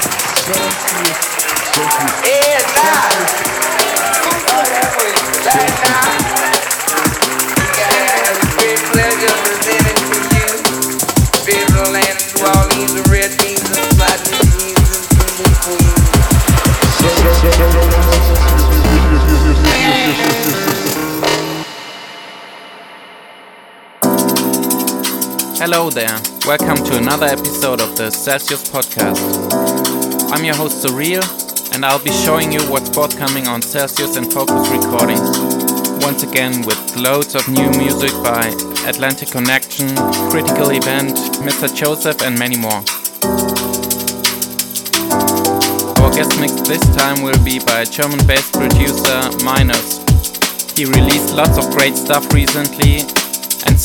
Eita! Eita! Whatever. Hello there, welcome to another episode of the Celsius podcast. I'm your host Surreal, and I'll be showing you what's forthcoming on Celsius and Focus Recordings. Once again, with loads of new music by Atlantic Connection, Critical Event, Mr. Joseph, and many more. Our guest mix this time will be by German based producer Minus. He released lots of great stuff recently,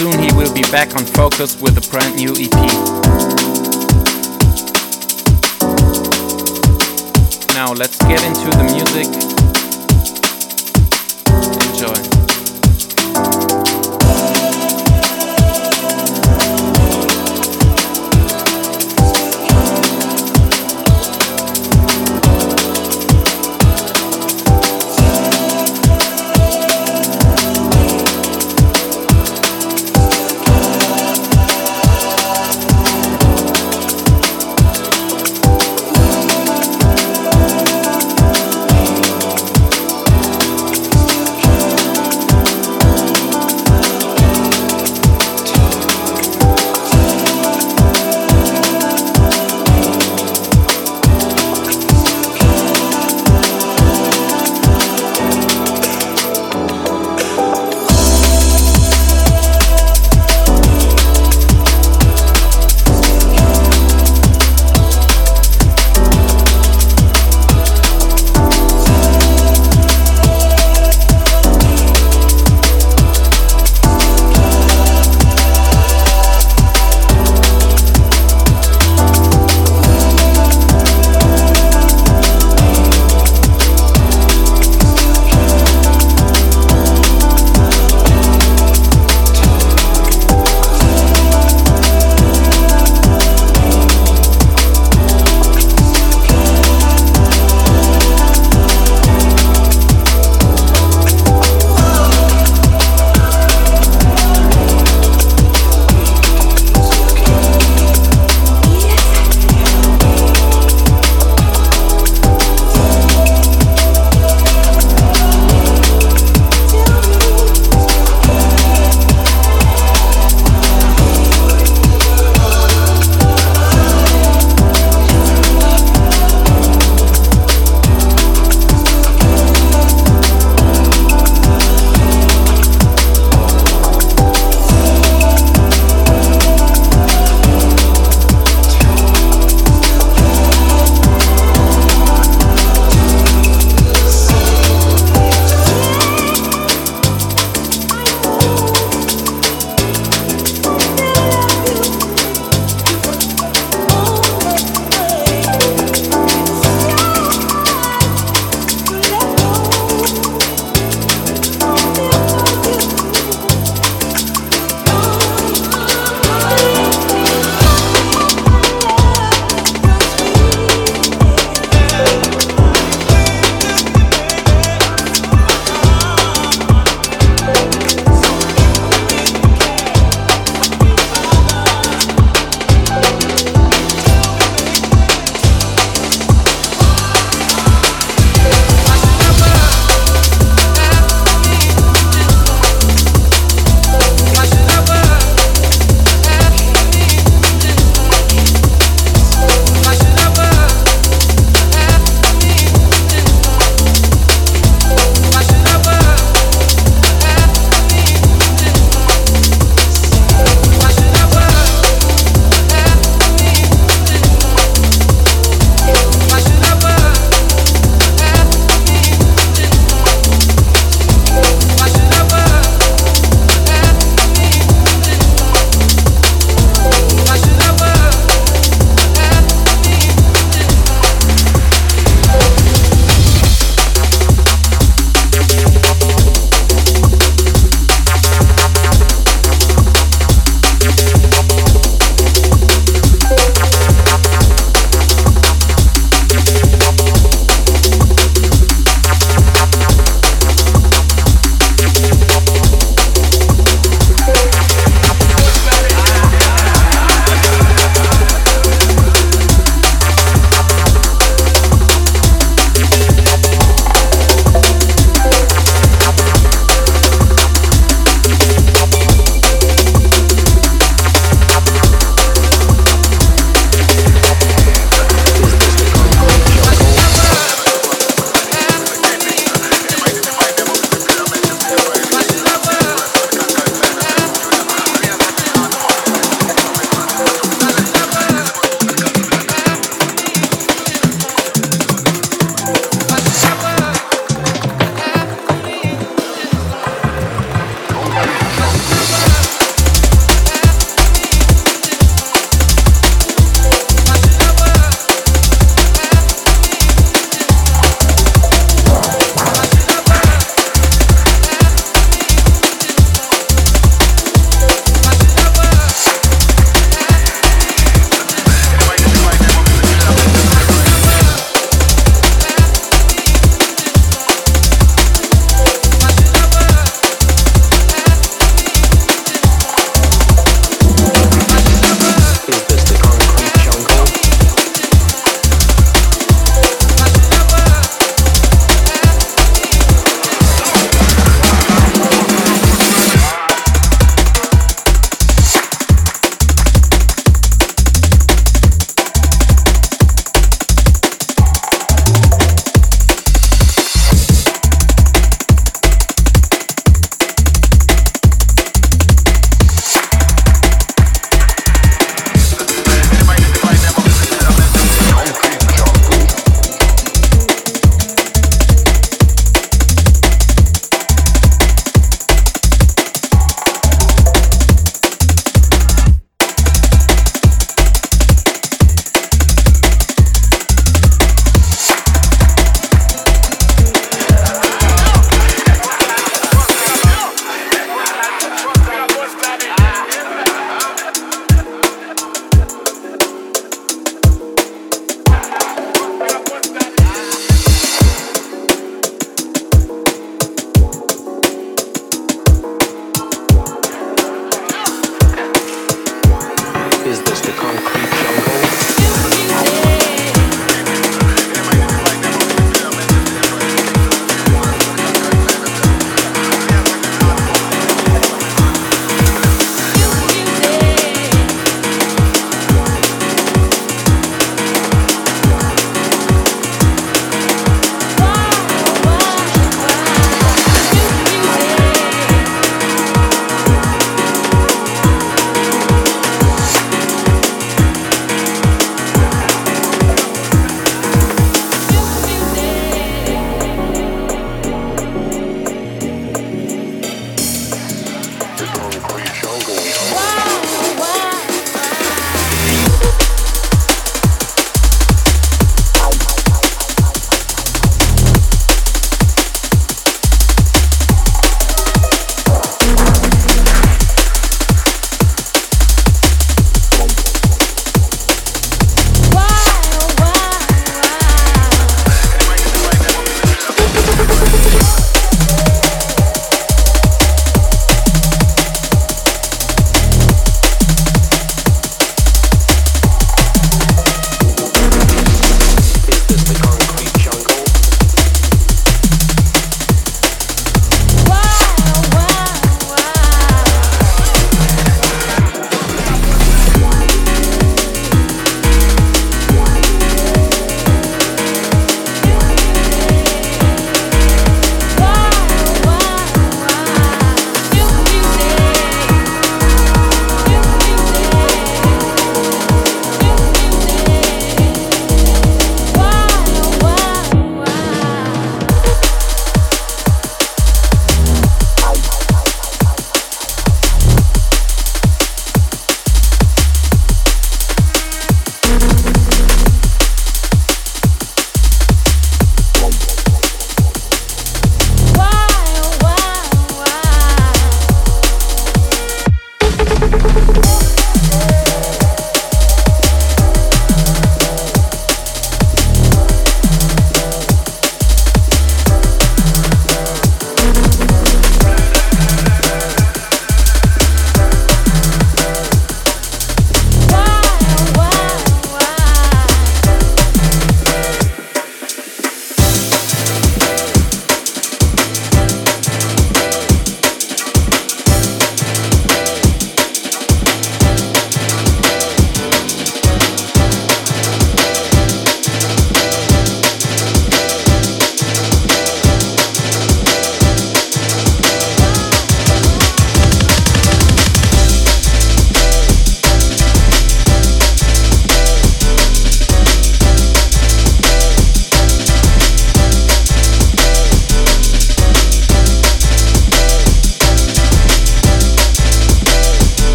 soon he will be back on focus with a brand new EP. Now let's get into the music Restoration,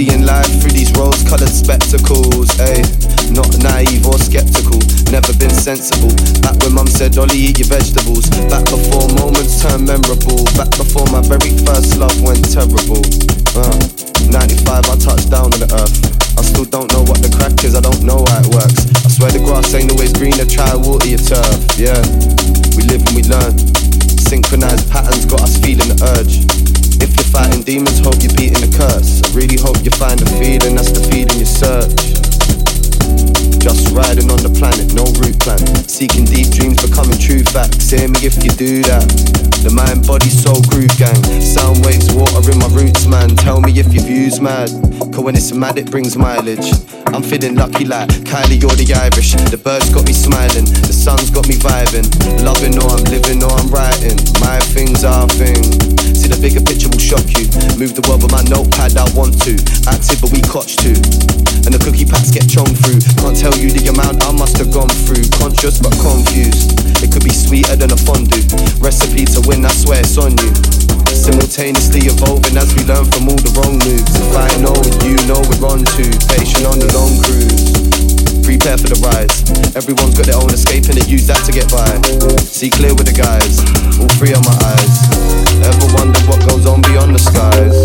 seeing life through these rose-colored spectacles, ayy. Not naive or skeptical, never been sensible. Back when mum said, Ollie, eat your vegetables. Back before moments turned memorable. Back before my very first love went terrible. Uh, 95, I touched down on the earth. I still don't know what the crack is, I don't know how it works. I swear the grass ain't always greener, try water your turf. Yeah, we live and we learn. Synchronized patterns got us feeling the urge. Fighting demons, hope you're beating the curse. I really hope you find the feeling, that's the feeling you search. Just riding on the planet, no route plan. Seeking deep dreams, becoming true facts. Hear me if you do that. The mind, body, soul, groove gang. Sound waves, water in my roots, man. Tell me if your view's mad. Cause when it's mad, it brings mileage. I'm feeling lucky like Kylie, you're the Irish. The birds got me smiling, the sun's got me vibing. Loving or I'm living or I'm writing. My things are thing. See the bigger picture will shock you. Move the world with my notepad, I want to. Active, but we cotch too. And the cookie packs get chong through. Can't tell you the amount I must have gone through. Conscious but confused. It could be sweeter than a fondue. Recipe to win, I swear it's on you. Simultaneously evolving as we learn from all the wrong moves. If I know you know we're on to patient on the long cruise. Prepare for the rise. Everyone's got their own escape and they use that to get by. See clear with the guys, all three of my eyes. Ever wonder what goes on beyond the skies?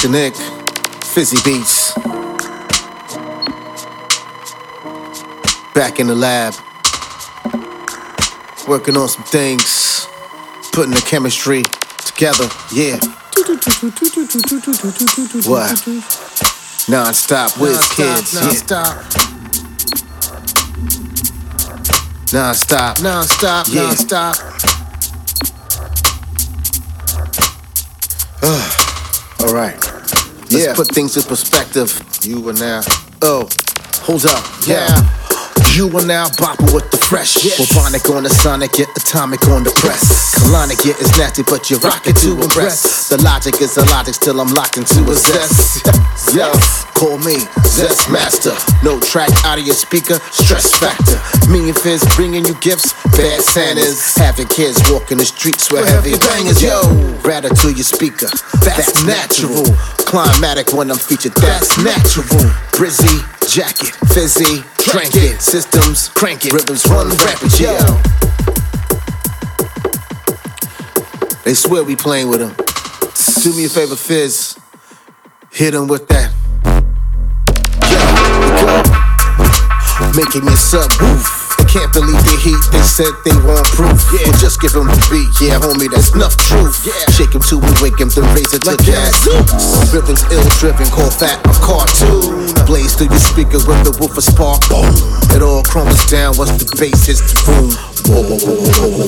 Janik, Fizzy Beats. Back in the lab, working on some things, putting the chemistry together, yeah. What? Non stop with kids, non stop. Yeah. Non stop, non stop, yeah. non stop. All right. Let's Yeah. put things in perspective. You are now. Oh, hold up. Yeah. You are now bopping with the fresh. Yes. On the sonic, get atomic on the press. Colonic, yeah, it's nasty, but you're rocking to impress. The logic is the logic, still I'm locked into a zest. Yo, call me Zest Master. No track out of your speaker, stress factor. Me and Fizz bringing you gifts, bad Santas. Having kids walking the streets with heavy bangers. Yo, rather to your speaker, that's natural. Climatic when I'm featured, that's natural. Brizzy, jacket, fizzy, crank it. Systems, crank it. Rhythms run rapid, yo. They swear we playing with them. Do me a favor, Fizz. Hit them with that. Yo. Making me subwoof. Can't believe the heat. They said they want proof. Yeah, just give them the beat. Yeah, homie, that's enough truth. Yeah, shake him till we wake him, then raise it to gas. Rhythms ill driven, call that a cartoon. Blaze through your speakers with the woofer spark. Boom. It all crumbles down once the bass hits the whoa,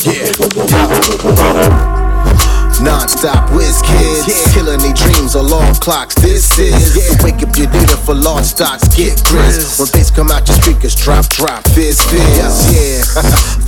yeah. Non-stop whiz kids, killing their dreams on long clocks. This is the wake up your data for large stocks. Get grizz when bass come out your speakers. Drop, drop, fizz, fizz. Yeah,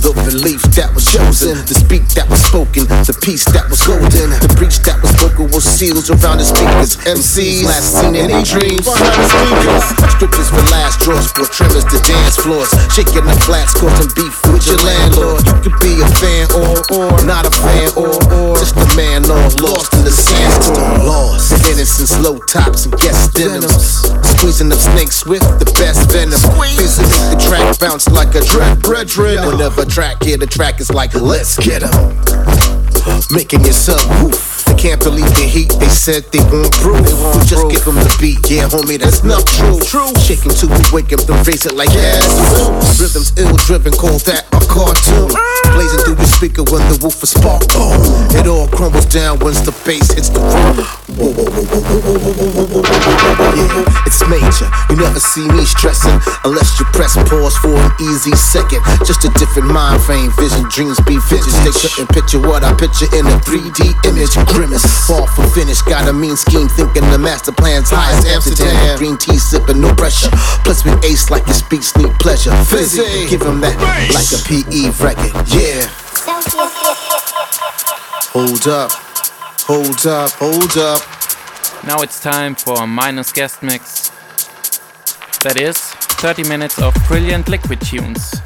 the belief that was chosen, the speak that was spoken, the peace that was golden, the breach that was broken was seals around the speakers. MCs last seen in their dreams. behind the speakers. Strippers for last draws, for trimmers to dance floors, shaking the flats, causing beef with your landlord. You could be a fan or or not a fan or or just a man all lost in the sandstorm. Lost. Innocence, low tops and guest denims. Squeezing up snakes with the best venom. Busy make the track bounce like a dread brethren. Whenever a track hit the track is like, let's get 'em. Making your subwoof. They can't believe the heat. They said they want proof. They want just give them the beat. Yeah, homie, that's not true. True. Shake 'em till we wake 'em, then raise it like gas. Rhythms ill driven, call that a cartoon. Ah. Blazing through your speaker when the woofer spark. Boom. It all crumbles down once the bass hits the room. It's major. You never see me stressing unless you press pause for an easy second. Just a different mind frame, vision, dreams be visions. They couldn't picture what I picture in a 3D image. Grimace, far from finish. Got a mean scheme, thinking the master plan's highest. Amsterdam. Green tea sipping, no pressure. Plus we ace like it speaks, need pleasure. Fizzy, give him that like a PE record. Yeah. Hold up hold up, hold up. Now it's time for a minus guest mix. That is 30 minutes of brilliant liquid tunes.